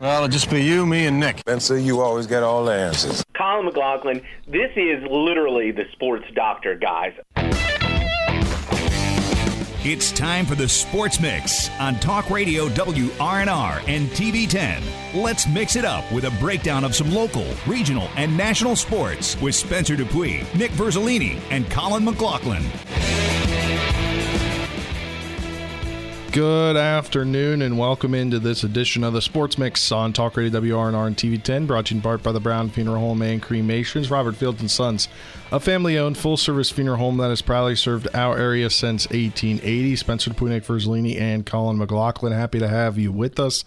Well, it'll just be you, me, and Nick. Spencer, you always get all the answers. Colin McLaughlin, this is literally the sports doctor, guys. It's time for the Sports Mix on Talk Radio WRNR and TV10. Let's mix it up with a breakdown of some local, regional, and national sports with Spencer Dupuis, Nick Verzolini, and Colin McLaughlin. Good afternoon and welcome into this edition of the Sports Mix on Talk Radio WRNR and TV10, brought to you in part by the Brown Funeral Home and Cremations. Robert Fields and Sons, a family-owned full-service funeral home that has proudly served our area since 1880. Spencer Dupuis, Verzolini, and Colin McLaughlin, happy to have you with us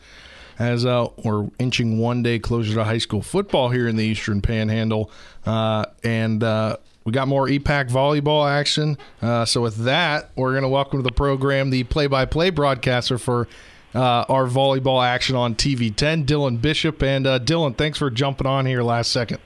as uh, we're inching one day closer to high school football here in the Eastern Panhandle. Uh, and uh, we got more EPAC volleyball action. Uh, so, with that, we're going to welcome to the program the play by play broadcaster for uh, our volleyball action on TV 10, Dylan Bishop. And uh, Dylan, thanks for jumping on here last second.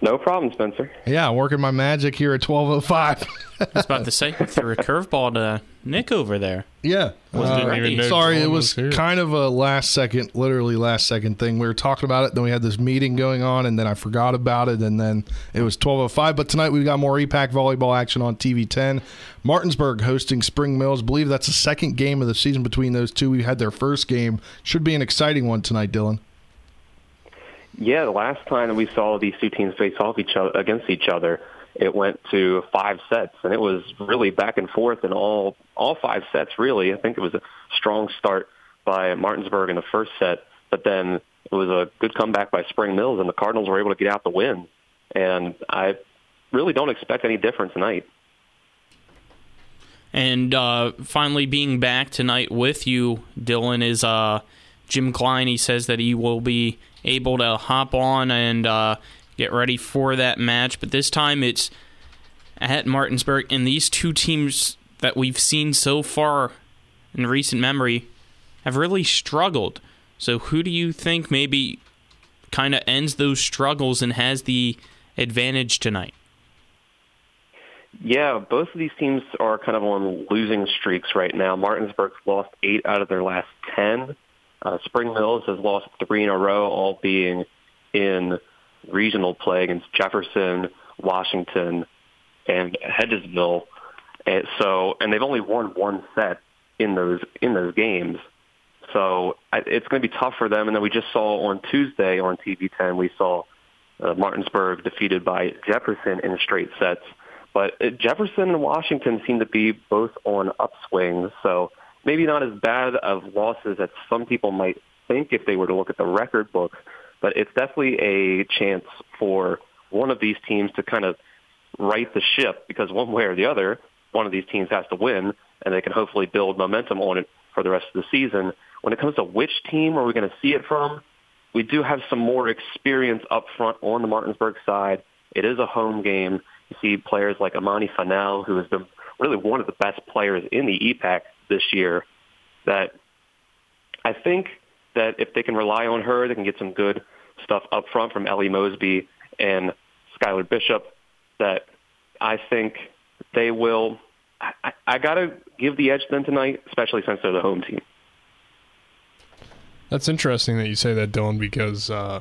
No problem, Spencer. Yeah, working my magic here at 12.05. I was about to say, threw a curveball to Nick over there. Yeah. Wasn't ready. Uh, sorry, it was kind of a last second, literally last second thing. We were talking about it, then we had this meeting going on, and then I forgot about it, and then it was 12.05. But tonight we've got more EPAC volleyball action on TV 10. Martinsburg hosting Spring Mills. believe that's the second game of the season between those two. We had their first game. Should be an exciting one tonight, Dylan. Yeah, the last time that we saw these two teams face off each other against each other, it went to five sets, and it was really back and forth in all all five sets. Really, I think it was a strong start by Martinsburg in the first set, but then it was a good comeback by Spring Mills, and the Cardinals were able to get out the win. And I really don't expect any different tonight. And uh, finally, being back tonight with you, Dylan, is uh, Jim Klein. He says that he will be able to hop on and uh, get ready for that match. But this time it's at Martinsburg, and these two teams that we've seen so far in recent memory have really struggled. So, who do you think maybe kind of ends those struggles and has the advantage tonight? Yeah, both of these teams are kind of on losing streaks right now. Martinsburg's lost eight out of their last ten. Uh, Spring Mills has lost three in a row, all being in regional play against Jefferson, Washington, and Hedgesville. And so, and they've only won one set in those in those games. So it's going to be tough for them. And then we just saw on Tuesday on TV10, we saw uh, Martinsburg defeated by Jefferson in straight sets. But uh, Jefferson and Washington seem to be both on upswings. So maybe not as bad of losses as some people might think if they were to look at the record books, but it's definitely a chance for one of these teams to kind of right the ship because one way or the other, one of these teams has to win, and they can hopefully build momentum on it for the rest of the season. When it comes to which team are we going to see it from, we do have some more experience up front on the Martinsburg side. It is a home game. You see players like Amani Fanel, who has been really one of the best players in the EPAC this year, that I think that if they can rely on her, they can get some good stuff up front from Ellie Mosby and Skylar Bishop that I think they will. I, I got to give the edge to them tonight, especially since they're the home team. That's interesting that you say that, Dylan, because uh,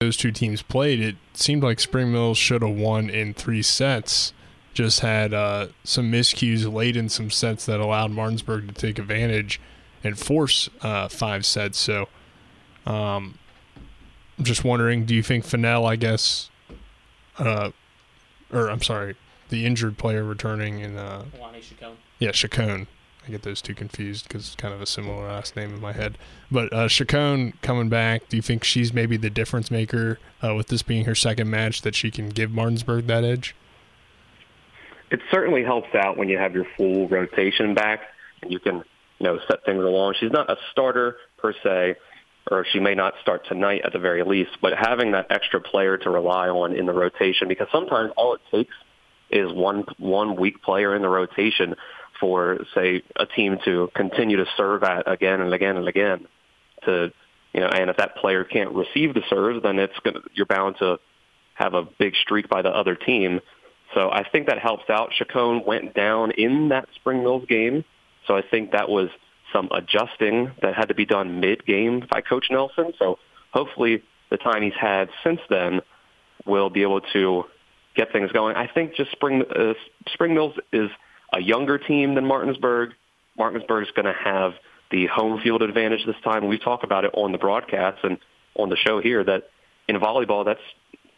those two teams played, it seemed like Spring Mills should have won in three sets. Just had uh, some miscues late in some sets that allowed Martinsburg to take advantage and force uh, five sets. So, um, I'm just wondering, do you think Fennell, I guess, uh, or I'm sorry, the injured player returning in uh, Chacon. Yeah, Chacon. I get those two confused because it's kind of a similar last name in my head. But uh, Chacon coming back, do you think she's maybe the difference maker uh, with this being her second match that she can give Martinsburg that edge? It certainly helps out when you have your full rotation back and you can, you know, set things along. She's not a starter per se, or she may not start tonight at the very least, but having that extra player to rely on in the rotation, because sometimes all it takes is one one weak player in the rotation for say a team to continue to serve at again and again and again to you know and if that player can't receive the serves then it's going to you're bound to have a big streak by the other team so I think that helps out Chacon went down in that Spring Mills game so I think that was some adjusting that had to be done mid-game by Coach Nelson. So hopefully the time he's had since then will be able to get things going. I think just Spring uh, Spring Mills is a younger team than Martinsburg. Martinsburg is going to have the home field advantage this time. We talk about it on the broadcast and on the show here that in volleyball, that's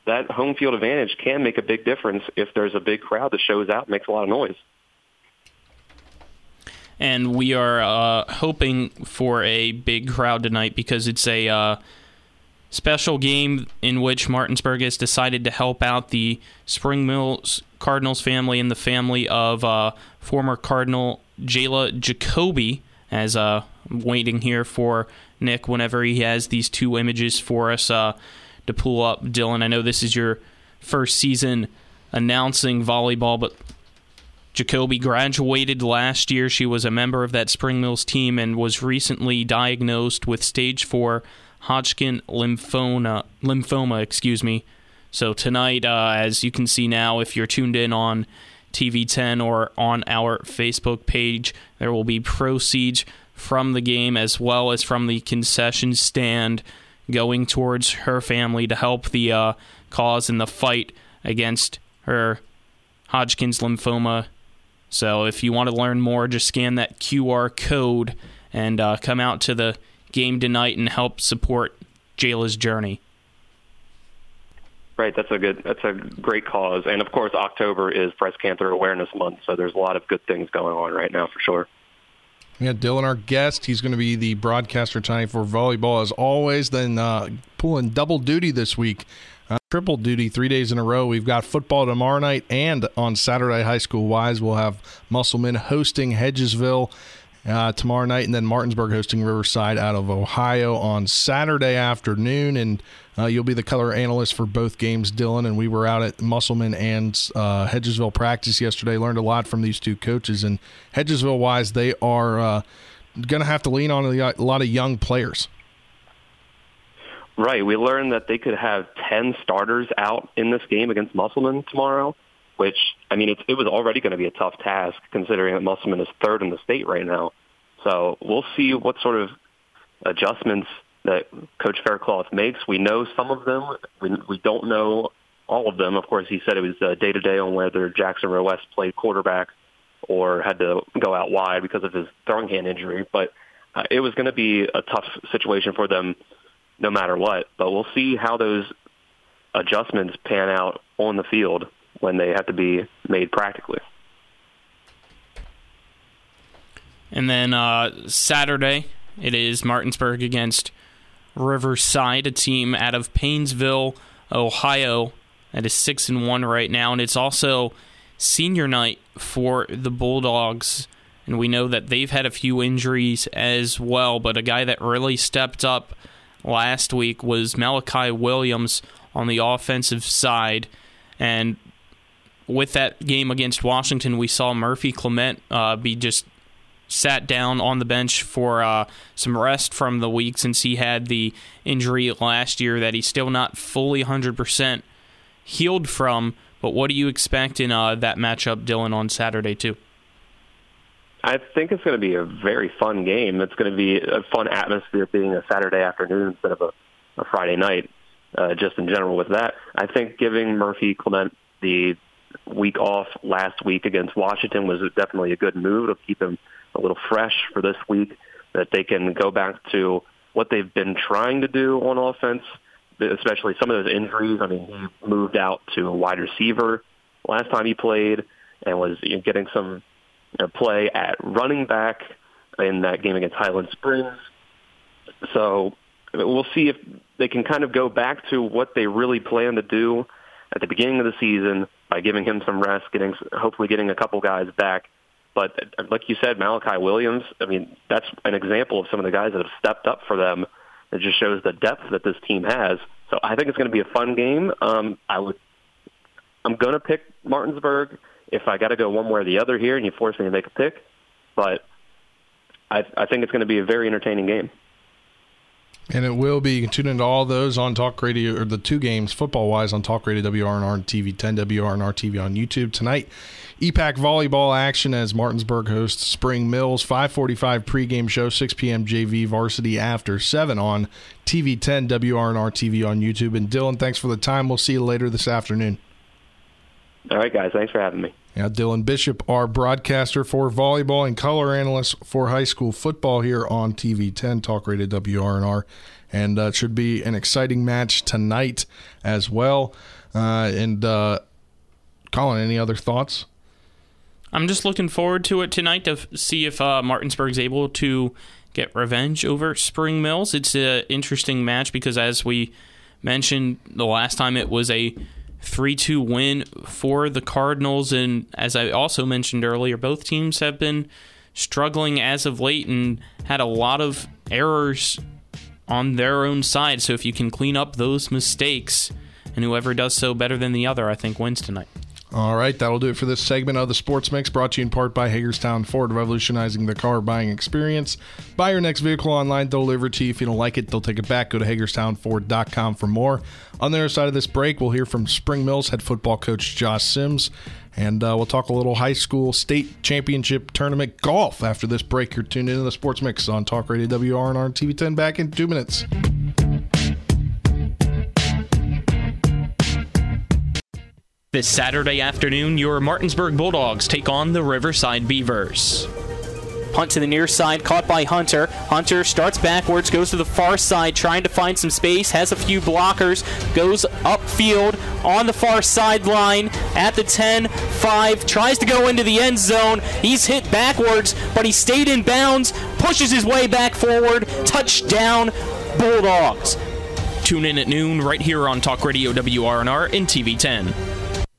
that home field advantage can make a big difference if there's a big crowd that shows out and makes a lot of noise. And we are uh, hoping for a big crowd tonight because it's a uh, special game in which Martinsburg has decided to help out the Spring Mills Cardinals family and the family of uh, former Cardinal Jayla Jacoby. As uh, I'm waiting here for Nick whenever he has these two images for us uh, to pull up. Dylan, I know this is your first season announcing volleyball, but Jacoby graduated last year. She was a member of that Spring Mills team and was recently diagnosed with stage four Hodgkin lymphoma. Lymphoma, excuse me. So tonight, uh, as you can see now, if you're tuned in on TV10 or on our Facebook page, there will be proceeds from the game as well as from the concession stand going towards her family to help the uh, cause in the fight against her Hodgkin's lymphoma. So if you want to learn more, just scan that QR code and uh, come out to the game tonight and help support Jayla's journey. Right, that's a good, that's a great cause, and of course, October is Breast Cancer Awareness Month, so there's a lot of good things going on right now for sure. Yeah, Dylan, our guest, he's going to be the broadcaster tonight for volleyball as always. Then uh, pulling double duty this week, uh, triple duty three days in a row. We've got football tomorrow night and on Saturday, high school wise, we'll have Musselman hosting Hedgesville uh, tomorrow night, and then Martinsburg hosting Riverside out of Ohio on Saturday afternoon. And uh, you'll be the color analyst for both games, Dylan. And we were out at Musselman and uh, Hedgesville practice yesterday. Learned a lot from these two coaches. And Hedgesville wise, they are uh, going to have to lean on a lot of young players. Right. We learned that they could have 10 starters out in this game against Musselman tomorrow, which, I mean, it, it was already going to be a tough task considering that Musselman is third in the state right now. So we'll see what sort of adjustments that Coach Faircloth makes. We know some of them. We, we don't know all of them. Of course, he said it was day to day on whether Jackson West played quarterback or had to go out wide because of his throwing hand injury. But uh, it was going to be a tough situation for them no matter what. But we'll see how those adjustments pan out on the field when they have to be made practically. And then uh, Saturday, it is Martinsburg against Riverside, a team out of Painesville, Ohio, that is six and one right now, and it's also senior night for the Bulldogs. And we know that they've had a few injuries as well, but a guy that really stepped up last week was Malachi Williams on the offensive side. And with that game against Washington, we saw Murphy Clement uh, be just sat down on the bench for uh, some rest from the week since he had the injury last year that he's still not fully 100% healed from. But what do you expect in uh, that matchup, Dylan, on Saturday, too? I think it's going to be a very fun game. It's going to be a fun atmosphere being a Saturday afternoon instead of a, a Friday night, uh, just in general with that. I think giving Murphy Clement the week off last week against Washington was definitely a good move to keep him – a little fresh for this week, that they can go back to what they've been trying to do on offense, especially some of those injuries. I mean, he moved out to a wide receiver last time he played and was you know, getting some you know, play at running back in that game against Highland Springs. So we'll see if they can kind of go back to what they really plan to do at the beginning of the season by giving him some rest, getting hopefully getting a couple guys back but like you said, Malachi Williams, I mean, that's an example of some of the guys that have stepped up for them. It just shows the depth that this team has. So I think it's going to be a fun game. Um, I would, I'm going to pick Martinsburg if I got to go one way or the other here, and you force me to make a pick. But I, I think it's going to be a very entertaining game. And it will be. You can tune into all those on Talk Radio, or the two games football wise on Talk Radio WRNR and TV 10 WRNR TV on YouTube tonight. EPAC volleyball action as Martinsburg hosts Spring Mills. 5:45 pregame show, 6 p.m. JV varsity after 7 on TV 10 WRNR TV on YouTube. And Dylan, thanks for the time. We'll see you later this afternoon. All right, guys. Thanks for having me. Yeah, Dylan Bishop, our broadcaster for volleyball and color analyst for high school football here on TV 10 Talk Radio WRNR, and uh, it should be an exciting match tonight as well. Uh, and uh, Colin, any other thoughts? I'm just looking forward to it tonight to see if uh, Martinsburg's able to get revenge over Spring Mills. It's an interesting match because, as we mentioned the last time, it was a 3 2 win for the Cardinals. And as I also mentioned earlier, both teams have been struggling as of late and had a lot of errors on their own side. So if you can clean up those mistakes, and whoever does so better than the other, I think wins tonight. All right, that'll do it for this segment of the Sports Mix, brought to you in part by Hagerstown Ford, revolutionizing the car buying experience. Buy your next vehicle online, they'll deliver it to you. If you don't like it, they'll take it back. Go to HagerstownFord.com for more. On the other side of this break, we'll hear from Spring Mills head football coach Josh Sims, and uh, we'll talk a little high school state championship tournament golf after this break. You're tuned into the Sports Mix on Talk Radio WRNR and TV 10 back in two minutes. This Saturday afternoon, your Martinsburg Bulldogs take on the Riverside Beavers. Punt to the near side, caught by Hunter. Hunter starts backwards, goes to the far side, trying to find some space, has a few blockers, goes upfield on the far sideline at the 10 5, tries to go into the end zone. He's hit backwards, but he stayed in bounds, pushes his way back forward. Touchdown, Bulldogs. Tune in at noon right here on Talk Radio WRNR and TV 10.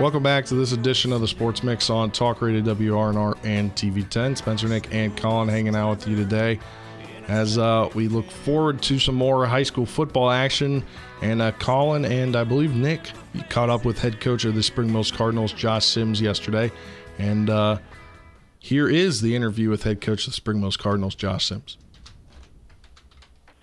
Welcome back to this edition of the Sports Mix on Talk Radio WRNR and TV 10. Spencer, Nick, and Colin hanging out with you today as uh, we look forward to some more high school football action. And uh, Colin and I believe Nick caught up with head coach of the Spring Mills Cardinals, Josh Sims, yesterday. And uh, here is the interview with head coach of the Spring Mills Cardinals, Josh Sims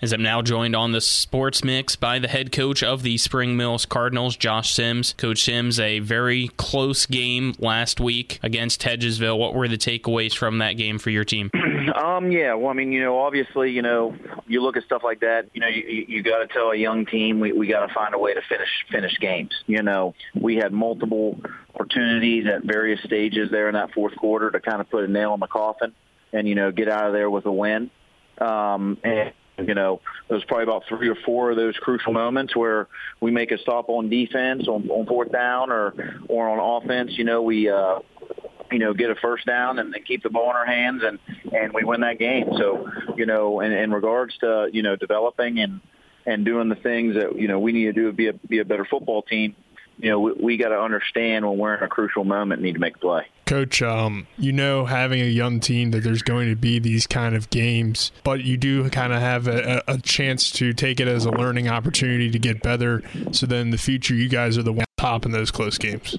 as I'm now joined on the sports mix by the head coach of the Spring Mills Cardinals, Josh Sims. Coach Sims, a very close game last week against Hedgesville. What were the takeaways from that game for your team? Um, yeah, well, I mean, you know, obviously, you know, you look at stuff like that. You know, you, you got to tell a young team we, we got to find a way to finish finish games. You know, we had multiple opportunities at various stages there in that fourth quarter to kind of put a nail in the coffin and you know get out of there with a win. Um, and you know, there's probably about three or four of those crucial moments where we make a stop on defense on, on fourth down or or on offense. You know, we uh, you know get a first down and, and keep the ball in our hands and and we win that game. So you know, in, in regards to you know developing and and doing the things that you know we need to do to be a be a better football team you know, we, we got to understand when we're in a crucial moment, need to make a play. Coach, um, you know, having a young team that there's going to be these kind of games, but you do kind of have a, a chance to take it as a learning opportunity to get better. So then in the future, you guys are the one top in those close games.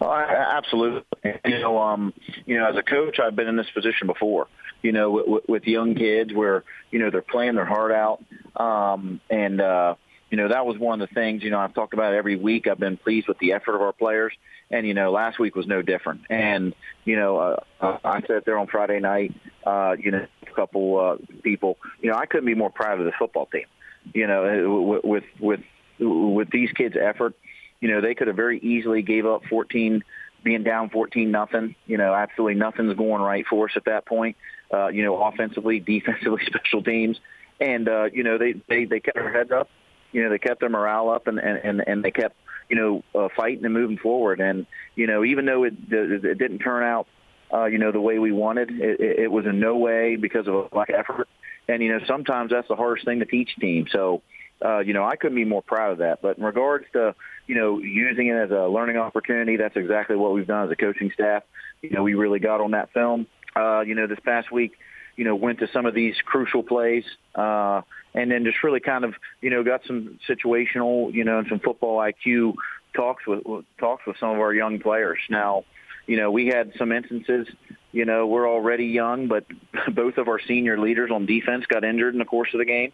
Uh, absolutely. You know, um, you know, as a coach, I've been in this position before. You know, with, with young kids where you know they're playing their heart out, um, and uh, you know, that was one of the things, you know, I've talked about every week. I've been pleased with the effort of our players. And, you know, last week was no different. And, you know, uh, I sat there on Friday night, uh, you know, a couple uh, people, you know, I couldn't be more proud of the football team. You know, with, with, with these kids' effort, you know, they could have very easily gave up 14, being down 14 nothing. You know, absolutely nothing's going right for us at that point. Uh, you know, offensively, defensively, special teams, and uh, you know they they they kept their heads up you know, they kept their morale up and and and, and they kept you know uh, fighting and moving forward. And you know, even though it it didn't turn out uh, you know the way we wanted, it, it was in no way because of a lack of effort. And you know, sometimes that's the hardest thing to teach teams. So uh, you know, I couldn't be more proud of that. But in regards to, you know, using it as a learning opportunity, that's exactly what we've done as a coaching staff. You know, we really got on that film. Uh, you know, this past week, you know, went to some of these crucial plays, uh, and then just really kind of, you know, got some situational, you know, and some football IQ talks with talks with some of our young players. Now, you know, we had some instances. You know, we're already young, but both of our senior leaders on defense got injured in the course of the game.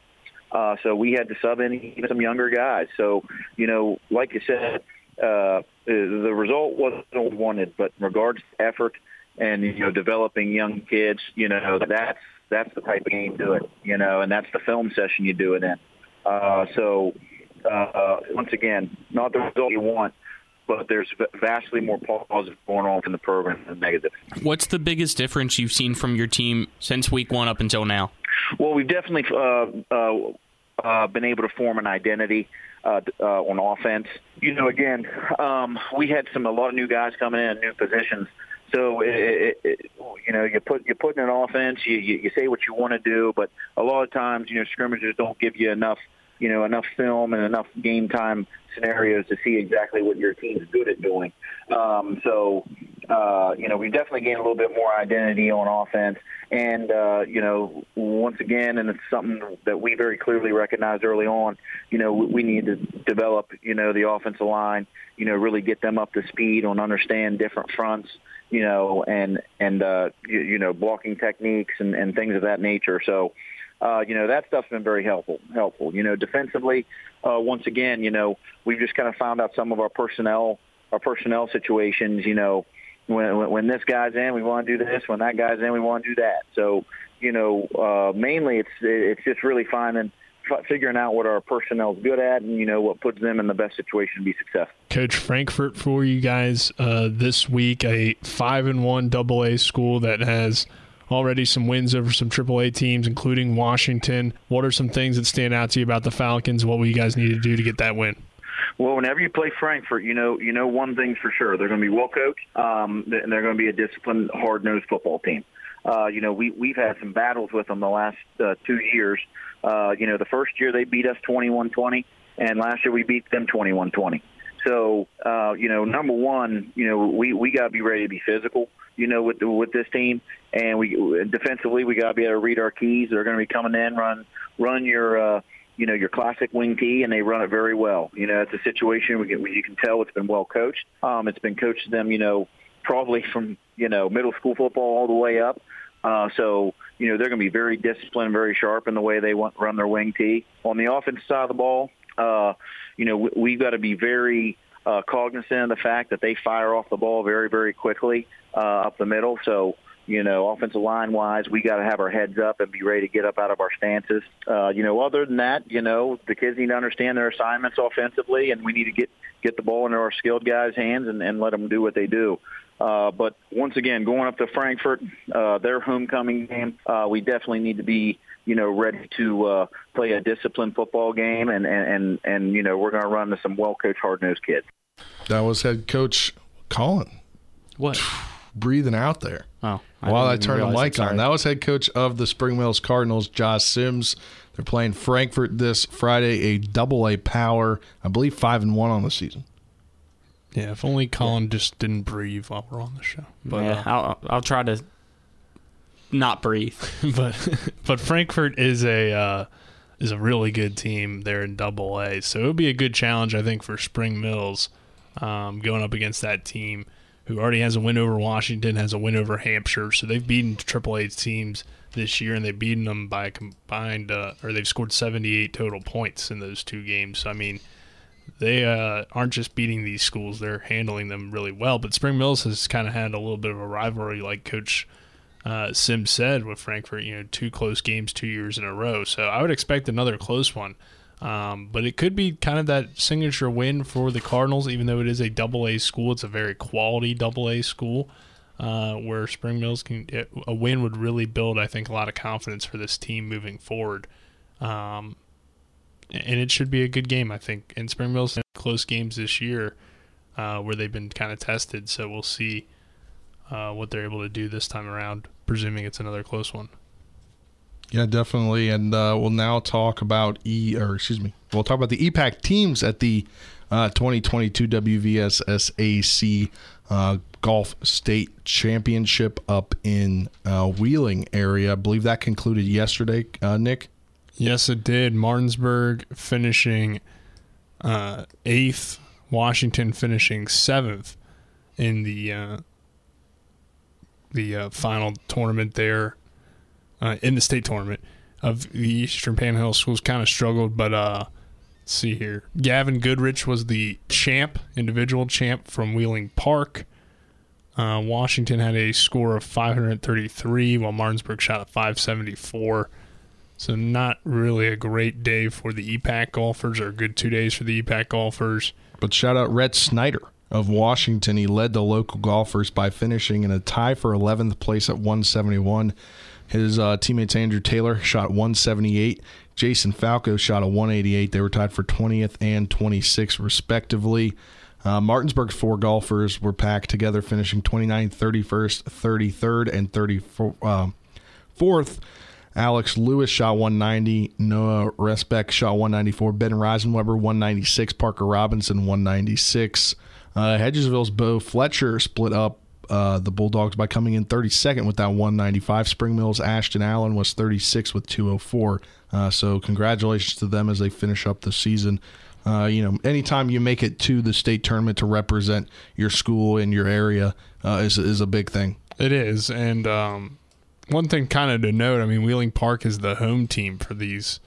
Uh, so we had to sub in some younger guys. So, you know, like you said, uh, the result wasn't wanted, but in regards to effort and, you know, developing young kids, you know, that's, that's the type of game you do it, you know, and that's the film session you do it in. Uh, so, uh, once again, not the result you want, but there's vastly more positive going on in the program than negative. What's the biggest difference you've seen from your team since week one up until now? Well, we've definitely uh, uh, uh, been able to form an identity uh, uh, on offense. You know, again, um, we had some a lot of new guys coming in, new positions. So it, it, you know, you put you put in an offense, you, you you say what you want to do, but a lot of times, you know, scrimmages don't give you enough you know, enough film and enough game time scenarios to see exactly what your team's good at doing. Um, so, uh, you know, we definitely gained a little bit more identity on offense. And, uh, you know, once again, and it's something that we very clearly recognized early on, you know, we need to develop, you know, the offensive line, you know, really get them up to speed on understand different fronts, you know, and, and, uh, you, you know, blocking techniques and, and things of that nature. So, uh, you know, that stuff's been very helpful. Helpful. You know, defensively, uh, once again, you know, we've just kind of found out some of our personnel, our personnel situations. You know, when when, when this guy's in, we want to do this. When that guy's in, we want to do that. So, you know, uh, mainly it's it's just really finding figuring out what our personnel is good at and you know what puts them in the best situation to be successful. Coach Frankfort for you guys uh, this week, a five and one double A school that has already some wins over some triple A teams, including Washington. What are some things that stand out to you about the Falcons? What will you guys need to do to get that win? Well, whenever you play Frankfort, you know you know one thing's for sure: they're going to be well coached, um, and they're going to be a disciplined, hard-nosed football team. Uh, you know, we we've had some battles with them the last uh, two years. Uh, you know, the first year they beat us 21-20, and last year we beat them 21-20. So, uh, you know, number one, you know, we we got to be ready to be physical you know, with the, with this team. And we defensively, we got to be able to read our keys. They're going to be coming in, run run your. Uh, you know your classic wing T, and they run it very well. You know, it's a situation we can, you can tell it's been well coached. Um, it's been coached to them, you know, probably from you know middle school football all the way up. Uh, so you know they're going to be very disciplined, very sharp in the way they want run their wing T. On the offensive side of the ball, uh, you know we, we've got to be very uh, cognizant of the fact that they fire off the ball very, very quickly uh, up the middle. So, you know, offensive line wise, we got to have our heads up and be ready to get up out of our stances. Uh, you know, other than that, you know, the kids need to understand their assignments offensively, and we need to get get the ball into our skilled guys' hands and, and let them do what they do. Uh, but once again, going up to Frankfort, uh, their homecoming game, uh, we definitely need to be, you know, ready to uh, play a disciplined football game, and and and, and you know, we're going to run to some well-coached, hard-nosed kids. That was head coach Colin. What? Breathing out there. Oh, I while I turned the mic on. That was head coach of the Spring Mills Cardinals, Josh Sims. They're playing Frankfort this Friday, a double A power. I believe five and one on the season. Yeah, if only Colin yeah. just didn't breathe while we're on the show. But yeah, uh, I'll I'll try to not breathe. but but Frankfort is a uh, is a really good team. They're in Double A, so it would be a good challenge, I think, for Spring Mills um, going up against that team who already has a win over Washington, has a win over Hampshire. So they've beaten Triple A teams this year, and they've beaten them by a combined, uh, or they've scored 78 total points in those two games. So I mean they uh, aren't just beating these schools; they're handling them really well. But Spring Mills has kind of had a little bit of a rivalry, like Coach uh, Sim said with Frankfort. You know, two close games, two years in a row. So I would expect another close one. Um, but it could be kind of that signature win for the Cardinals, even though it is a double A school. It's a very quality double A school. Uh, where Spring Mills can a win would really build, I think, a lot of confidence for this team moving forward. Um, and it should be a good game, I think. And Spring Mills had close games this year uh, where they've been kind of tested, so we'll see uh, what they're able to do this time around, presuming it's another close one. Yeah, definitely. And uh, we'll now talk about E, or excuse me, we'll talk about the EPAC teams at the uh, 2022 WVSSAC uh, Golf State Championship up in uh, Wheeling area. I believe that concluded yesterday, Nick. Yes, it did. Martinsburg finishing uh, eighth, Washington finishing seventh in the uh, the uh, final tournament there uh, in the state tournament of the Eastern Panhandle schools. Kind of struggled, but uh, see here. Gavin Goodrich was the champ, individual champ from Wheeling Park. Uh, Washington had a score of 533, while Martinsburg shot a 574. So not really a great day for the EPAC golfers, or good two days for the EPAC golfers. But shout out Red Snyder of Washington. He led the local golfers by finishing in a tie for 11th place at 171. His uh, teammates Andrew Taylor shot 178. Jason Falco shot a 188. They were tied for 20th and 26th, respectively. Uh, Martinsburg's four golfers were packed together, finishing 29th, 31st, 33rd, and 34th. Alex Lewis shot 190. Noah Resbeck shot 194. Ben Reisenweber 196. Parker Robinson 196. Uh, Hedgesville's Bo Fletcher split up uh, the Bulldogs by coming in 32nd with that 195. Spring Mills Ashton Allen was 36 with 204. Uh, so congratulations to them as they finish up the season. Uh, you know, anytime you make it to the state tournament to represent your school and your area uh, is is a big thing. It is, and um, one thing kind of to note, I mean, Wheeling Park is the home team for these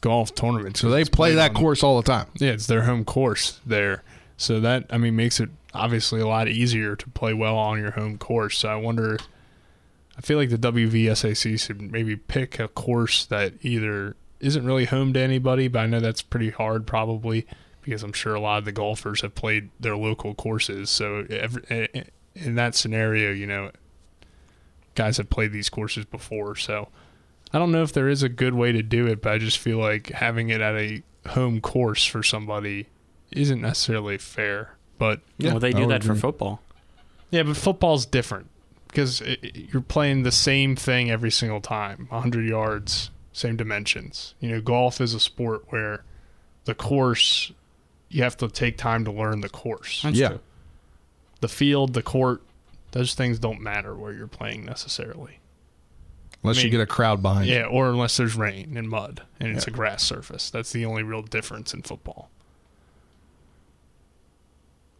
golf tournaments. So they play that on- course all the time. Yeah, it's their home course there. So that I mean makes it obviously a lot easier to play well on your home course. So I wonder I feel like the WVSAC should maybe pick a course that either isn't really home to anybody, but I know that's pretty hard probably because I'm sure a lot of the golfers have played their local courses. So every, in that scenario, you know, guys have played these courses before. So I don't know if there is a good way to do it, but I just feel like having it at a home course for somebody isn't necessarily fair. But well, they do that for football. yeah, but football's different because it, it- you're playing the same thing every single time 100 yards, same dimensions. You know, golf is a sport where the course, you have to take time to learn the course. That's Yeah. true. The field, the court, those things don't matter where you're playing necessarily. Unless I you get a crowd behind you. Yeah, or unless there's rain and mud and it's Yeah. a grass surface. That's the only real difference in football.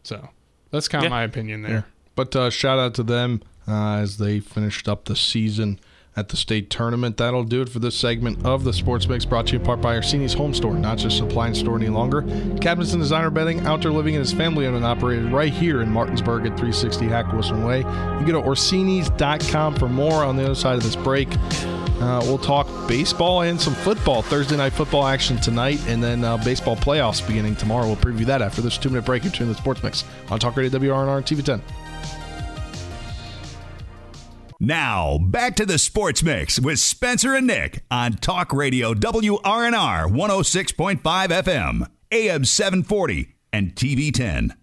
So that's kind of Yeah. my opinion there. But uh, shout out to them uh, as they finished up the season at the state tournament. That'll do it for this segment of the Sports Mix brought to you in part by Orsini's Home Store, not just supply and store any longer. Cabinets and designer bedding, outdoor living, and is family owned and operated right here in Martinsburg at 360 Hack Wilson Way. You can go to Orsini's.com for more on the other side of this break. Uh, we'll talk baseball and some football. Thursday night football action tonight, and then uh, baseball playoffs beginning tomorrow. We'll preview that after this two minute break between the Sports Mix on Talk Radio WRNR and TV 10. Now, back to the Sports Mix with Spencer and Nick on Talk Radio WRNR 106.5 FM, AM 740, and TV 10.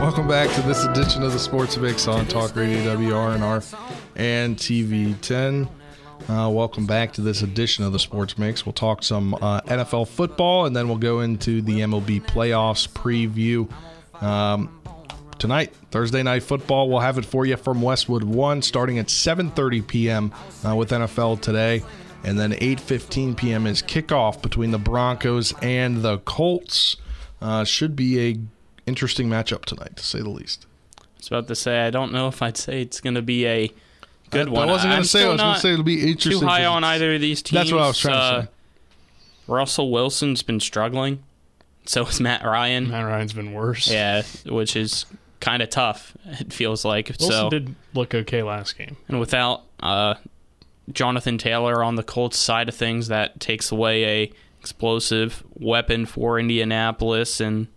Welcome back to this edition of the Sports Mix on Talk Radio WRNR and TV 10. Uh, welcome back to this edition of the Sports Mix. We'll talk some uh, NFL football and then we'll go into the MLB playoffs preview. Um, tonight, Thursday night football, we'll have it for you from Westwood One, starting at 7:30 p.m. Uh, with NFL today, and then 8:15 p.m. is kickoff between the Broncos and the Colts. Uh, should be a interesting matchup tonight, to say the least. I was about to say I don't know if I'd say it's going to be a good I, one. I wasn't going to say. I was going to say it'll be interesting. too high on either of these teams. That's what I was trying to Uh, say. Russell Wilson's been struggling. So has Matt Ryan. Matt Ryan's been worse. Yeah, which is kind of tough. It feels like Wilson so. did look okay last game. And without uh, Jonathan Taylor on the Colts side of things, that takes away a explosive weapon for Indianapolis. And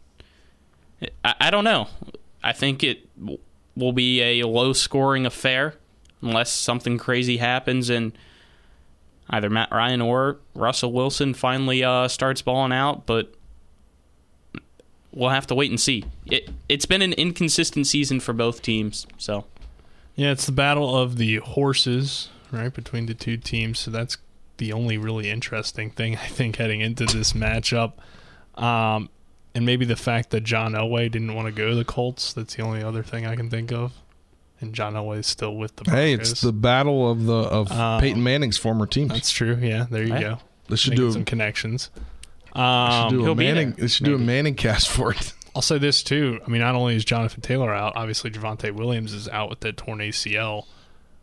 I, I don't know. I think it will be a low scoring affair unless something crazy happens and either Matt Ryan or Russell Wilson finally uh, starts balling out. But we'll have to wait and see. It it's been an inconsistent season for both teams, so Yeah, it's the battle of the horses, right, between the two teams. So that's the only really interesting thing I think heading into this matchup. Um, and maybe the fact that John Elway didn't want to go to the Colts. That's the only other thing I can think of. And John Elway is still with the Broncos. Hey, it's the battle of the of Um, Peyton Manning's former team. That's true. Yeah, there you Hey. go. They should Making do some a, connections. they Um, should do a he'll be Manning. there, They should do a. ManningCast for it. I'll say this too. I mean, not only is Jonathan Taylor out, obviously Javonte Williams is out with that torn ACL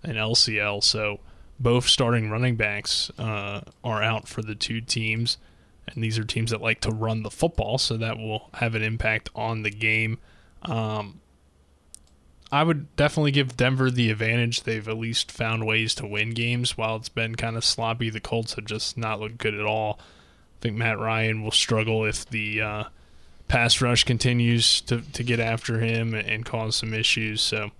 and LCL. So both starting running backs uh, are out for the two teams, and these are teams that like to run the football, so that will have an impact on the game. Um, I would definitely give Denver the advantage. They've at least found ways to win games. While it's been kind of sloppy, the Colts have just not looked good at all. I think Matt Ryan will struggle if the uh, pass rush continues to, to get after him and cause some issues. So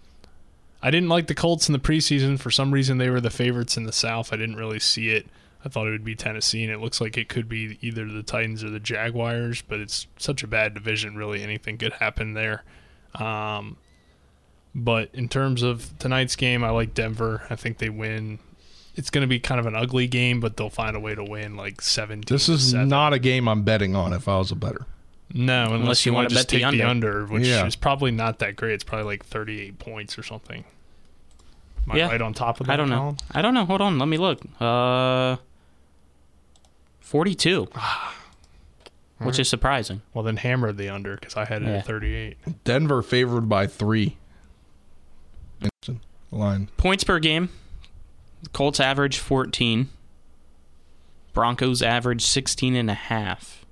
I didn't like the Colts in the preseason. For some reason, they were the favorites in the South. I didn't really see it. I thought it would be Tennessee, and it looks like it could be either the Titans or the Jaguars, but it's such a bad division, really. Anything could happen there. Um, but in terms of tonight's game, I like Denver. I think they win. It's going to be kind of an ugly game, but they'll find a way to win like 17 This is seven. not a game I'm betting on. If I was a better, No, unless, Unless you, you want wanna just bet the take the under. under, which Yeah. is probably not that great. It's probably like 38 points or something. Am I Yeah. right on top of that? I don't know. Colin? I don't know. Hold on, let me look. Uh, forty-two, which is surprising. Well, then hammer the under because I had it Yeah. at 38. Denver favored by three. Interesting. Line. Points per game. Colts average 14. Broncos average 16 and a half.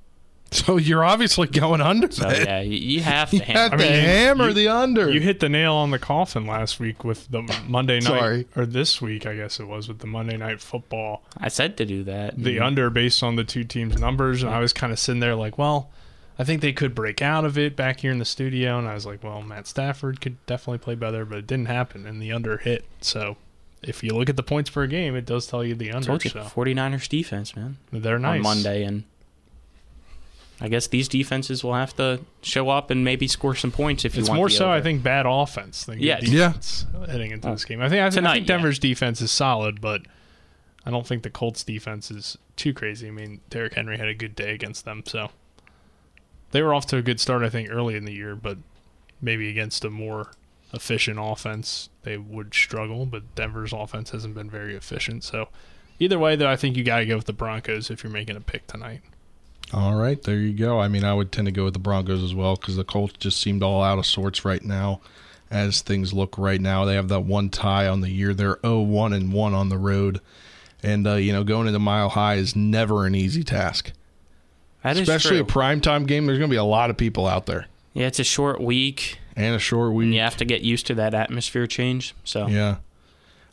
So you're obviously going under. So that. yeah, you, you have to You had hammer. to I mean, hammer you- the under. You hit the nail on the coffin last week with the Monday night, Sorry. or this week, I guess it was, with the Monday night football. I said to do that. The mm-hmm. under based on the two teams' numbers, and I was kind of sitting there like, well, I think they could break out of it back here in the studio, and I was like, well, Matt Stafford could definitely play better, but it didn't happen, and the under hit. So if you look at the points per game, it does tell you the under. told you, So 49ers defense, man. they're nice On Monday, and I guess these defenses will have to show up and maybe score some points if you It's want more the so, I think, bad offense than good Yes. Yeah. defense heading into oh. this game. I think I, think- I Tonight, think yeah. Denver's defense is solid, but I don't think the Colts defense is too crazy. I mean, Derrick Henry had a good day against them, so they were off to a good start, I think, early in the year, but maybe against a more efficient offense, they would struggle. But Denver's offense hasn't been very efficient, so either way, though, I think you got to go with the Broncos if you're making a pick tonight. All right, there you go. I mean, I would tend to go with the Broncos as well because the Colts just seemed all out of sorts right now. As things look right now, they have that one tie on the year. They're 0-1 and one on the road, and uh, you know going into Mile High is never an easy task, That especially a primetime game. There's going to be a lot of people out there yeah, it's a short week, and a short week. and you have to get used to that atmosphere change. So Yeah.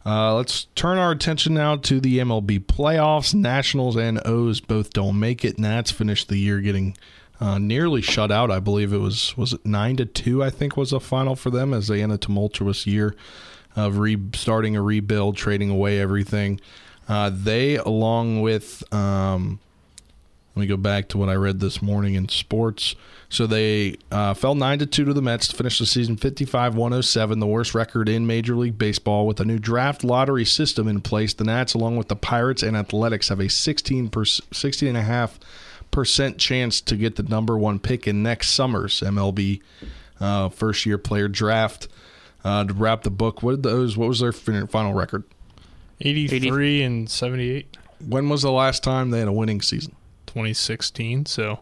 Uh, let's turn our attention now to the MLB playoffs. Nationals and O's both don't make it. Nats finished the year getting uh, nearly shut out. I believe it was was it nine to two. I think was the final for them as they end a tumultuous year of restarting a rebuild, trading away everything. Uh, they, along with um, let me go back to what I read this morning in sports. So they uh, fell nine to two to the Mets to finish the season 55-107, the worst record in Major League Baseball. With a new draft lottery system in place, the Nats, along with the Pirates and Athletics, have a 16 16.5 percent chance to get the number one pick in next summer's MLB uh, first year player draft. Uh, to wrap the book, what did those? What was their final record? 83 and 78. When was the last time they had a winning season? 2016. So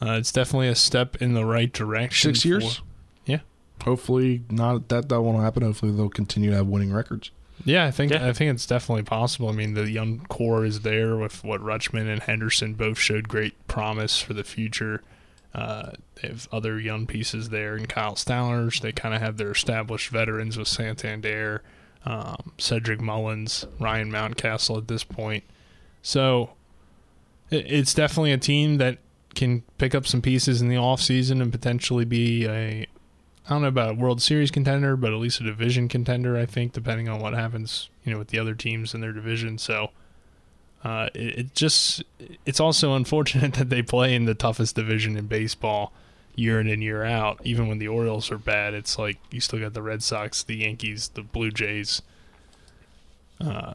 uh, it's definitely a step in the right direction. Six for- years. Yeah. Hopefully, not that that won't happen. Hopefully, they'll continue to have winning records. Yeah, I think Yeah. I think it's definitely possible. I mean, the young core is there with what Rutschman and Henderson both showed great promise for the future. Uh, they have other young pieces there, and Kyle Stowers. They kind of have their established veterans with Santander, um, Cedric Mullins, Ryan Mountcastle at this point. So it, it's definitely a team that can pick up some pieces in the offseason and potentially be a I don't know about a World Series contender, but at least a division contender, I think, depending on what happens, you know, with the other teams in their division. So uh, it, it just it's also unfortunate that they play in the toughest division in baseball. year in and year out. Even when the Orioles are bad, it's like you still got the Red Sox, the Yankees, the Blue Jays. Uh,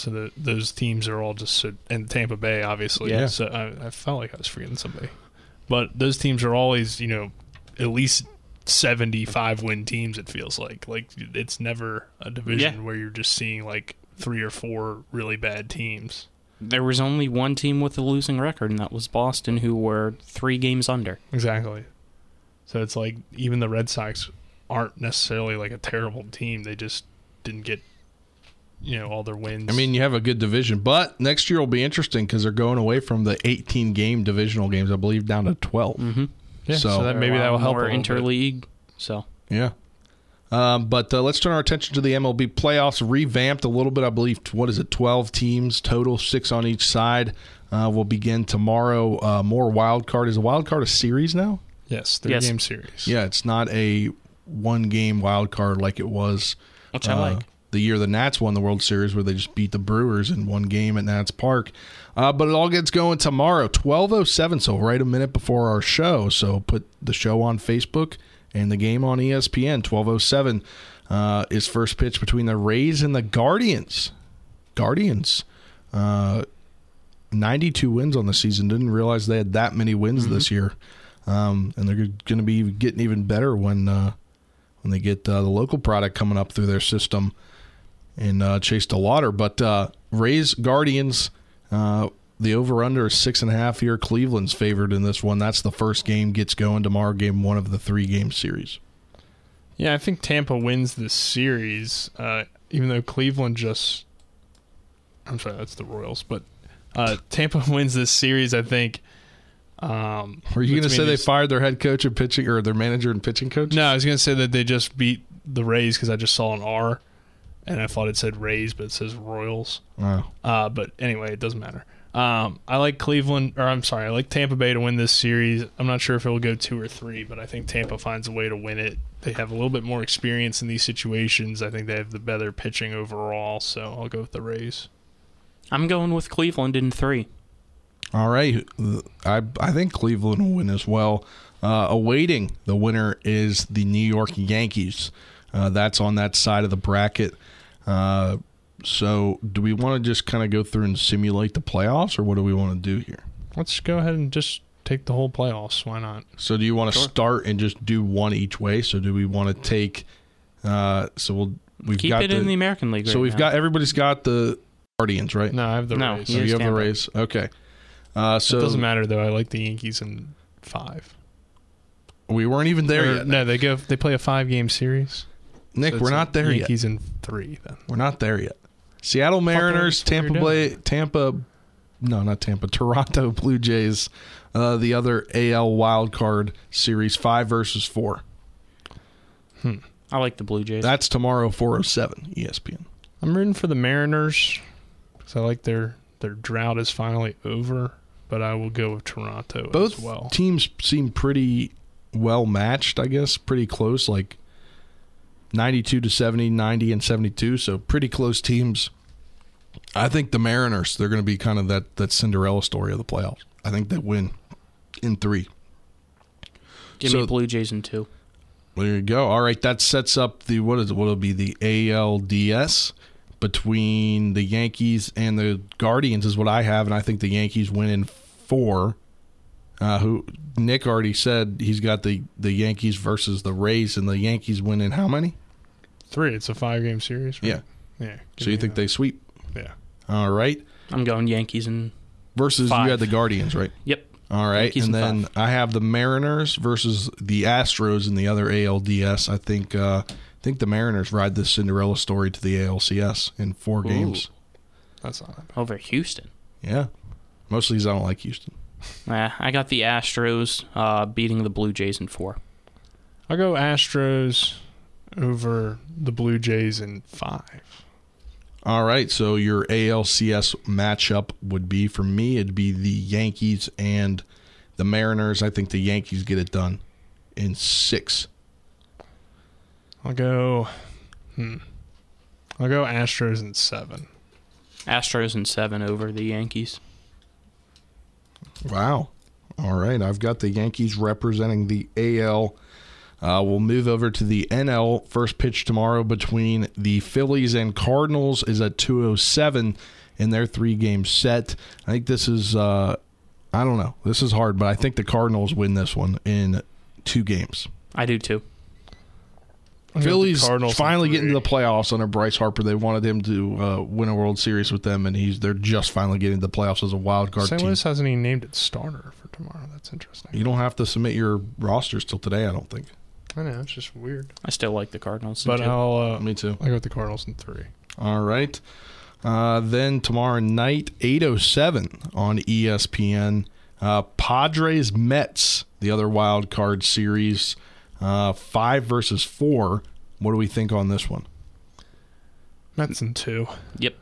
so the, those teams are all just and Tampa Bay, obviously. Yeah. So I, I felt like I was forgetting somebody, but those teams are always, you know, at least seventy-five win teams. It feels like like it's never a division Yeah. where you're just seeing like three or four really bad teams. There was only one team with a losing record, and that was Boston, who were three games under. Exactly. So it's like even the Red Sox aren't necessarily like a terrible team. They just didn't get you know all their wins. I mean, you have a good division, but next year will be interesting because they're going away from the 18 game divisional games, I believe, down to 12. Mm-hmm. yeah, so, so- that maybe that will help a more little bit. interleague. So Yeah. Um, but uh, let's turn our attention to the MLB playoffs. Revamped a little bit, I believe. What is it? Twelve teams total, six on each side. Uh, will begin tomorrow. Uh, more wild card. Is a wild card a series now? Yes, three Yes. game series. Yeah, it's not a one game wild card like it was. which I uh, like. The year the Nats won the World Series, where they just beat the Brewers in one game at Nats Park. Uh, but it all gets going tomorrow, twelve oh seven. So right a minute before our show. So put the show on Facebook and the game on ESPN. Twelve oh seven uh, is first pitch between the Rays and the Guardians. Guardians, uh, ninety two wins on the season. Didn't realize they had that many wins this year. Um, and they're going to be getting even better when uh, when they get uh, the local product coming up through their system and uh, Chase DeLauter. But uh, Rays Guardians, uh, the over under is six and a half here. Cleveland's favored in this one. That's the first game gets going tomorrow. Game one of the three game series. Yeah, I think Tampa wins this series, uh, even though Cleveland just. I'm sorry, that's the Royals, but uh, Tampa wins this series. I think. Um, Were you going to say they fired their head coach and pitching, or their manager and pitching coach? No, I was going to say that they just beat the Rays because I just saw an R, and I thought it said Rays, but it says Royals. Oh. Uh, but anyway, it doesn't matter. Um, I like Cleveland, or I'm sorry, I like Tampa Bay to win this series. I'm not sure if it will go two or three, but I think Tampa finds a way to win it. They have a little bit more experience in these situations. I think they have the better pitching overall, so I'll go with the Rays. I'm going with Cleveland in three. All right. I I think Cleveland will win as well. Uh, awaiting the winner is the New York Yankees. Uh, that's on that side of the bracket. Uh, so, do we want to just kind of go through and simulate the playoffs, or what do we want to do here? Let's go ahead and just take the whole playoffs. Why not? So, do you want to start and just do one each way? So, do we want to take? Uh, so we'll we've Keep got it the, in the American League. so right we've now. got everybody's got the Guardians, right? No, I have the No, Rays. So you have the Tampa. Rays. Okay. Uh, it doesn't matter though. I like the Yankees in five. we weren't even there Or, yet. No, they go. They play a five game series. Nick, So we're not there yet. Yankees in three. Then We're not there yet. Seattle Mariners, Tampa Bay, Tampa, no, not Tampa, Toronto Blue Jays, uh, the other AL wild card series, five versus four. I like the Blue Jays. That's tomorrow, 407 ESPN. I'm rooting for the Mariners because I like their their drought is finally over. But I will go with Toronto Both as well. teams seem pretty well matched, I guess, pretty close, like 92 to 70, 90 and 72, so pretty close teams. I think the Mariners, they're going to be kind of that, that Cinderella story of the playoffs. I think they win in three. Give so- me Blue Jays in two. There you go. All right, that sets up the what is it? What'll be the ALDS between the Yankees and the Guardians is what I have, and I think the Yankees win in four. Uh, who Nick already said he's got the the Yankees versus the Rays, and the Yankees win in how many? Three. It's a five game series. Right? Yeah. Yeah. So you think that. they sweep? Yeah. All right. I'm going Yankees and Versus Five. you had the Guardians, right? Yep. All right, Yankees and in then five. I have the Mariners versus the Astros in the other ALDS. I think uh, I think the Mariners ride this Cinderella story to the ALCS in four games. That's not. Over Houston. Yeah, mostly because I don't like Houston. Uh, I got the Astros uh, beating the Blue Jays in four. I'll go Astros over the Blue Jays in five. All right, so your ALCS matchup would be for me. It'd be the Yankees and the Mariners. I think the Yankees get it done in six. I'll go. Hmm. I'll go Astros in seven. Astros in seven over the Yankees. Wow. All right, I've got the Yankees representing the AL. Uh, we'll move over to the NL. First pitch tomorrow between the Phillies and Cardinals is at 207 in their three game set. I think this is, uh, I don't know, this is hard, but I think the Cardinals win this one in two games. I do too. Phillies Cardinals finally getting to the playoffs under Bryce Harper. They wanted him to uh, win a World Series with them, and he's they're just finally getting to the playoffs as a wild card St. team. Louis hasn't even named it starter for tomorrow. That's interesting. You don't have to submit your rosters till today, I don't think. I know it's just weird. I still like the Cardinals. But two. I'll uh, Me too. I go with the Cardinals in three. All right. Uh, then tomorrow night, 8.07 on E ESPN, uh, Padres Mets, the other wild card series, uh, five versus four. What do we think on this one? Mets in two. yep.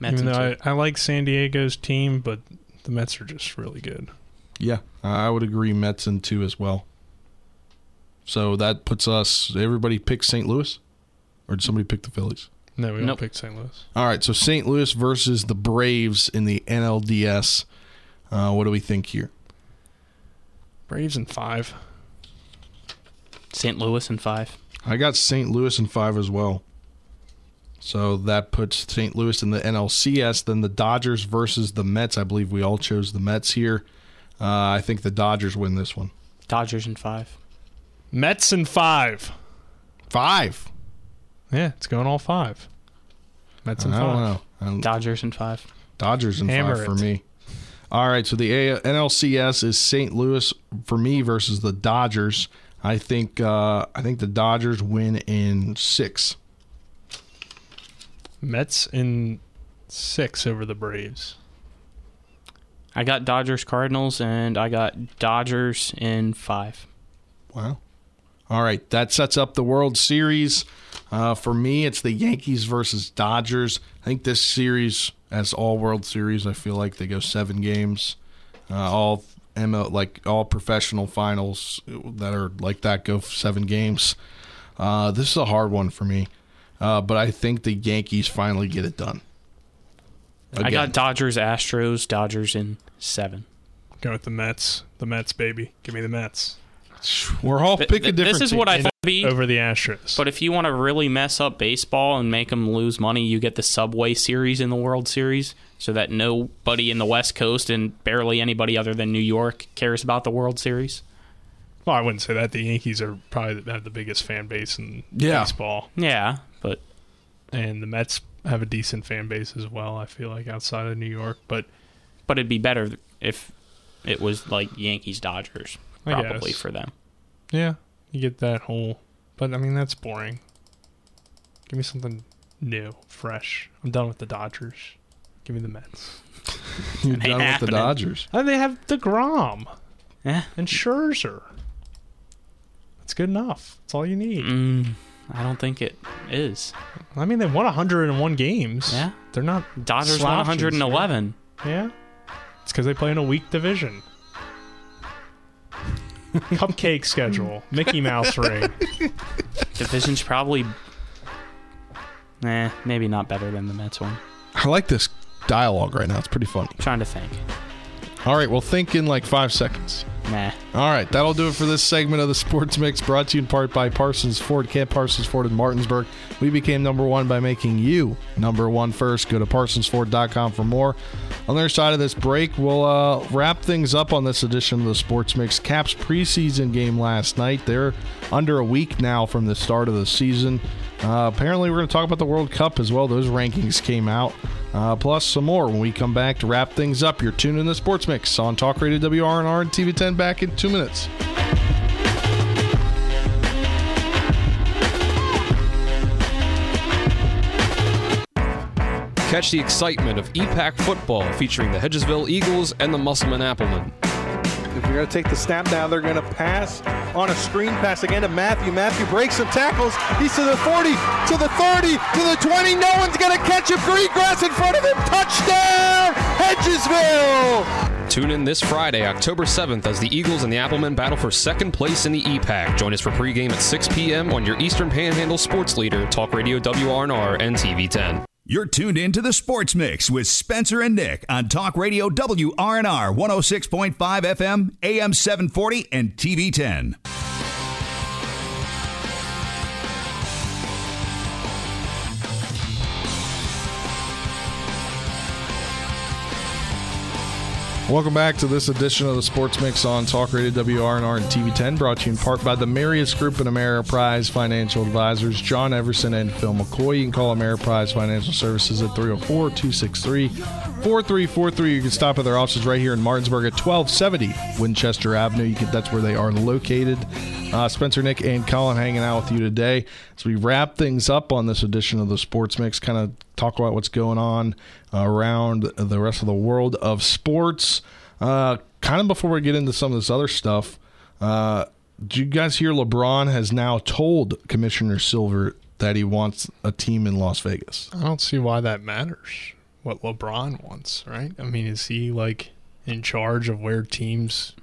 Mets Even in though two. I, I like San Diego's team, but the Mets are just really good. Yeah, I would agree. Mets in two as well. So that puts us. Everybody pick St. Louis, or did somebody pick the Phillies? No, we don't Nope. pick St. Louis. All right, so St. Louis versus the Braves in the NLDS. Uh, what do we think here? Braves in five. St. Louis in five. I got St. Louis in five as well. So that puts St. Louis in the NLCS. Then the Dodgers versus the Mets. I believe we all chose the Mets here. Uh, I think the Dodgers win this one. Dodgers in five. Mets in five. Five. Yeah, it's going all five. Mets I in don't five. know. I don't- Dodgers in five. Dodgers in Hammer five for it. me. All right, so the A- NLCS is St. Louis for me versus the Dodgers. I think uh, I think the Dodgers win in six. Mets in six over the Braves. I got Dodgers Cardinals and I got Dodgers in five. Wow. All right, that sets up the World Series. Uh, for me, it's the Yankees versus Dodgers. I think this series, as all World Series, I feel like they go seven games. Uh, all ML, like all professional finals that are like that go seven games. Uh, this is a hard one for me, uh, but I think the Yankees finally get it done. I got Dodgers Astros, Dodgers in seven. Go with the Mets. The Mets, baby. Give me the Mets. We're all Th- picking th- different. this is what I thought it'd be. Over the Astros. But if you want to really mess up baseball and make them lose money, you get the Subway Series in the World Series, so that nobody in the West Coast and barely anybody other than New York cares about the World Series. well, I wouldn't say that. The Yankees are probably have the biggest fan base in Yeah. baseball, Yeah, but and the Mets have a decent fan base as well. I feel like outside of New York, but but it'd be better if it was like Yankees Dodgers, I probably guess. for them. yeah, you get that whole. But I mean, that's boring. Give me something new, fresh. I'm done with the Dodgers. Give me the Mets. You're Ain't done with the. Dodgers. And they have Degrom Yeah, and Scherzer. That's good enough. That's all you need. mm, I don't think it is. I mean, they won 101 games. Yeah. they're not Dodgers won slouches, 111. Yeah. It's because they play in a weak division. Cupcake schedule. Mickey Mouse ring. Division's probably, nah, maybe not better than the Mets one. I like this dialogue right now. It's pretty funny. trying to think. All right, well, think in like five seconds. Nah. All right, that'll do it for this segment of the Sports Mix, brought to you in part by Parsons Ford, Camp Parsons Ford in Martinsburg. We became number one by making you number one first. Go to parsonsford.com for more. On the other side of this break, we'll uh, wrap things up on this edition of the Sports Mix. Caps preseason game last night. They're under a week now from the start of the season. Uh, apparently, we're going to talk about the World Cup as well. Those rankings came out, uh, plus some more when we come back to wrap things up. You're tuned in the Sports Mix on Talk Radio WRNR and TV10 back in two minutes. Catch the excitement of EPAC football featuring the Hedgesville Eagles and the Musselman Applemen. If you're going to take the snap now, they're going to pass on a screen pass again to Matthew. Matthew breaks some tackles. He's to the 40, to the 30, to the 20. No one's going to catch him. Green grass in front of him. Touchdown, Hedgesville! Tune in this Friday, October 7th, as the Eagles and the Applemen battle for second place in the EPAC. Join us for pregame at 6 p.m. on your Eastern Panhandle sports leader, Talk Radio WRNR and TV10. You're tuned in to the Sports Mix with Spencer and Nick on Talk Radio WRNR 106.5 FM, AM 740, and TV 10. Welcome back to this edition of the Sports Mix on Talk Radio WRNR and TV10, brought to you in part by the Marius Group and Ameriprise Financial Advisors, John Everson and Phil McCoy. You can call Ameriprise Financial Services at 304 263 4343. You can stop at their offices right here in Martinsburg at 1270 Winchester Avenue. Can, that's where they are located. Uh, Spencer, Nick, and Colin hanging out with you today as we wrap things up on this edition of the Sports Mix, kind of talk about what's going on around the rest of the world of sports. Uh, kind of before we get into some of this other stuff, uh, did you guys hear LeBron has now told Commissioner Silver that he wants a team in Las Vegas? I don't see why that matters. What LeBron wants, right? I mean, is he like in charge of where teams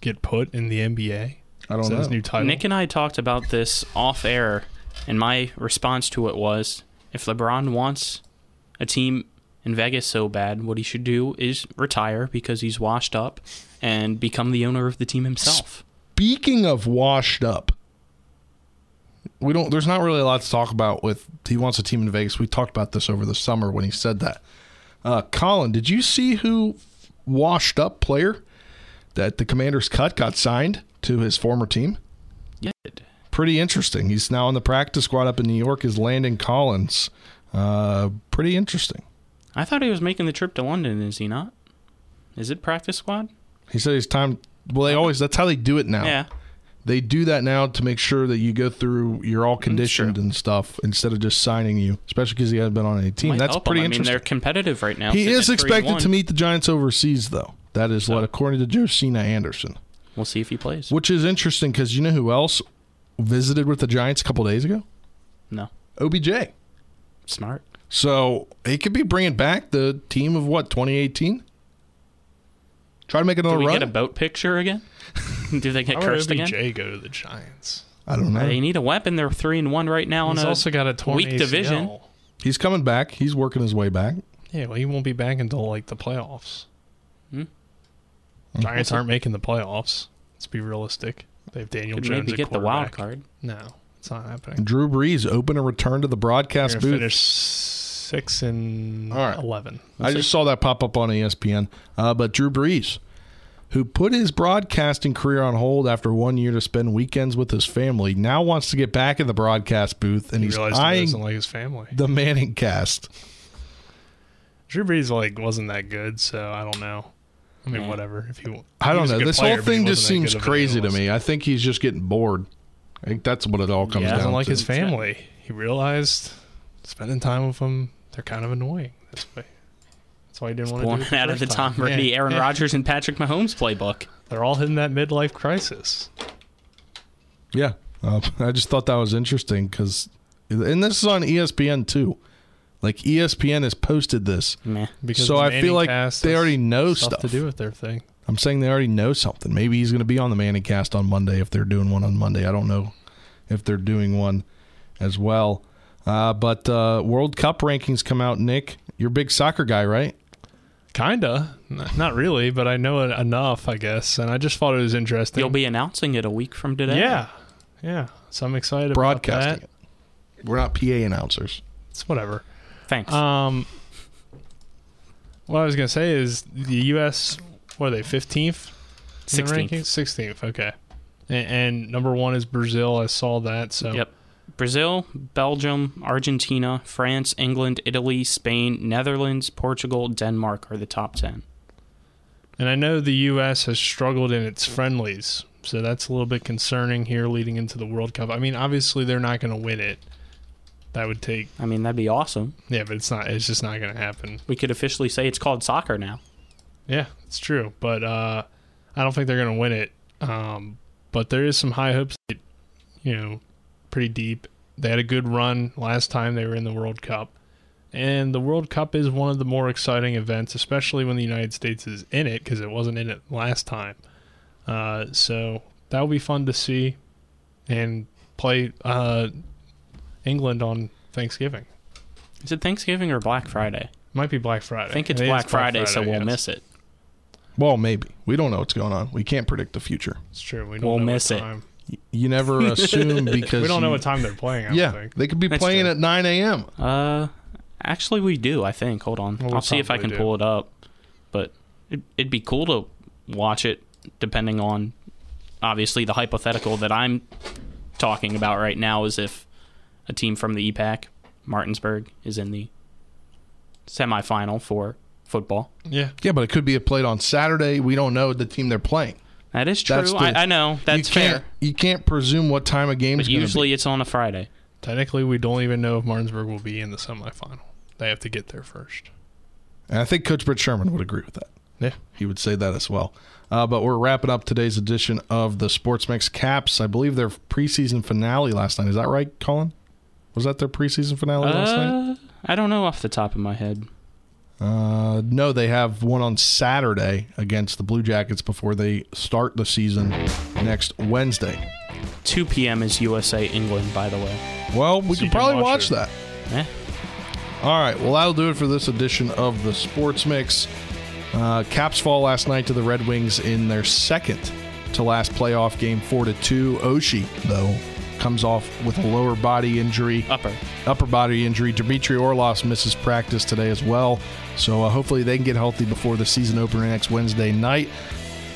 get put in the NBA? I don't know. His new title. Nick and I talked about this off air, and my response to it was if LeBron wants a team in Vegas so bad, what he should do is retire because he's washed up and become the owner of the team himself. Speaking of washed up, we don't. There's not really a lot to talk about with he wants a team in Vegas. We talked about this over the summer when he said that. Uh, Colin, did you see who washed up player that the Commanders cut got signed to his former team? Yeah. Pretty interesting. He's now on the practice squad up in New York. Is Landon Collins? Uh, pretty interesting. I thought he was making the trip to London, is he not? Is it practice squad? He said it's time. Well, they always that's how they do it now. Yeah. They do that now to make sure that you go through. You're all conditioned and stuff instead of just signing you, especially because he hasn't been on any team. Might That's pretty him. I mean, interesting. they're competitive right now. he is at three and expected to meet the Giants overseas, though. That is what, according to Josina Anderson. We'll see if he plays. Which is interesting because you know who else visited with the Giants a couple days ago? No. OBJ. Smart. So he could be bringing back the team of what 2018. Try to make another Do we run. get a boat picture again? Do they get How would cursed OBJ again? go to the Giants? I don't know. They need a weapon. They're three and one right now He's on a also got a torn weak ACL. division. He's coming back. He's working his way back. Yeah, well, he won't be back until like the playoffs. Hmm? Giants aren't making the playoffs. Let's be realistic. They have Daniel Could Jones. maybe get the wild card. No, it's not happening. Drew Brees open a return to the broadcast booth. finish six and All right. eleven. I just saw that pop up on ESPN. Uh, but Drew Brees, who put his broadcasting career on hold after one year to spend weekends with his family, now wants to get back in the broadcast booth, and He he's realized he eyeing like his family. the ManningCast. Drew Brees like wasn't that good, so I don't know. I mean, whatever. If he, I don't know. This player, whole thing just seems good of an crazy to me. I think he's just getting bored. I think that's what it all comes He down doesn't like to. his family. He realized spending time with them, they're kind of annoying. This way. That's why he didn't want to do Pulling it it the out of the Tom time. Brady, Yeah. Aaron Yeah. Rodgers, and Patrick Mahomes playbook. They're all hitting that midlife crisis. Yeah, uh, I just thought that was interesting because, and this is on ESPN too. Like ESPN has posted this, Meh. Because so the I feel like they already know stuff stuff to do with their thing. I'm saying they already know something. Maybe he's going to be on the ManningCast on Monday if they're doing one on Monday. I don't know if they're doing one as well. Uh, but uh, World Cup rankings come out. Nick, you're a big soccer guy, right? Kinda, not really, but I know it enough, I guess. And I just thought it was interesting. You'll be announcing it a week from today. yeah, yeah. So I'm excited Broadcasting about that. it. We're not PA announcers. It's whatever. Thanks. Um, what I was gonna say is the U.S. What are they? Fifteenth, 16th. Sixteenth. Okay. And, and number one is Brazil. I saw that. So Yep. Brazil, Belgium, Argentina, France, England, Italy, Spain, Netherlands, Portugal, Denmark are the top 10. And I know the U.S. has struggled in its friendlies, so that's a little bit concerning here leading into the World Cup. I mean, obviously they're not going to win it. That would take, I mean, that'd be awesome. yeah, but it's not. It's just not going to happen. We could officially say it's called soccer now. Yeah, it's true, but uh, I don't think they're going to win it. Um, but there is some high hopes. That, you know, pretty deep. They had a good run last time they were in the World Cup, and the World Cup is one of the more exciting events, especially when the United States is in it because it wasn't in it last time. Uh, so that will be fun to see, and play uh, England on Thanksgiving. Is it Thanksgiving or Black Friday? Might be Black Friday. I think it's It is Black Friday, so we'll yes. miss it. Well, maybe. We don't know what's going on. We can't predict the future. It's true. We don't We'll know miss what it. time. You never assume because We don't know you- what time they're playing. I don't Yeah, think. they could be That's playing true. at 9 a.m. Uh, actually, we do. I think. Hold on. Well, I'll see if I can do. pull it up. But it, it'd be cool to watch it, depending on obviously the hypothetical that I'm talking about right now is if a team from the EPAC, Martinsburg, is in the semifinal for football. Yeah. Yeah, but it could be played on Saturday. We don't know the team they're playing. That is true. The- I, I know. That's you fair. You can't presume what time a game But is going be. usually it's on a Friday. Technically, we don't even know if Martinsburg will be in the semifinal. They have to get there first. And I think Coach Britt Sherman would agree with that. Yeah. He would say that as well. Uh, but we're wrapping up today's edition of the Sports Mix Caps. I believe their preseason finale last night. Is that right, Colin? Was that their preseason finale last night? Uh, I don't know off the top of my head. Uh, no, they have one on Saturday against the Blue Jackets before they start the season next Wednesday. 2 p.m. is USA England, by the way. Well, we So can probably watch watch that. Eh? All right. Well, that'll do it for this edition of the Sports Mix. Uh, Caps fall last night to the Red Wings in their second to last playoff game, four to two. Oshie though comes off with a lower body injury, Upper. upper body injury. Dmitry Orlov misses practice today as well. So uh, hopefully they can get healthy before the season opener next Wednesday night.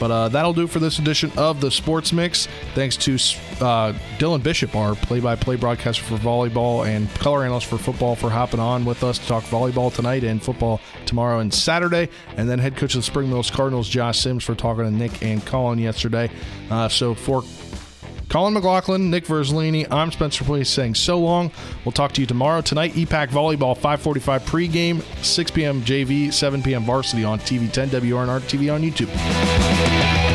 But uh, that'll do for this edition of the Sports Mix. Thanks to uh, Dylan Bishop, our play-by-play broadcaster for volleyball and color analyst for football, for hopping on with us to talk volleyball tonight and football tomorrow and Saturday. And then head coach of the Spring Mills Cardinals, Josh Sims, for talking to Nick and Colin yesterday. Uh, so for Colin McLaughlin, Nick Verzolini, I'm Spencer Place saying so long. We'll talk to you tomorrow. Tonight, EPAC Volleyball, 545 pregame, 6 p.m. JV, 7 p.m. varsity on TV 10, WRNR TV on YouTube.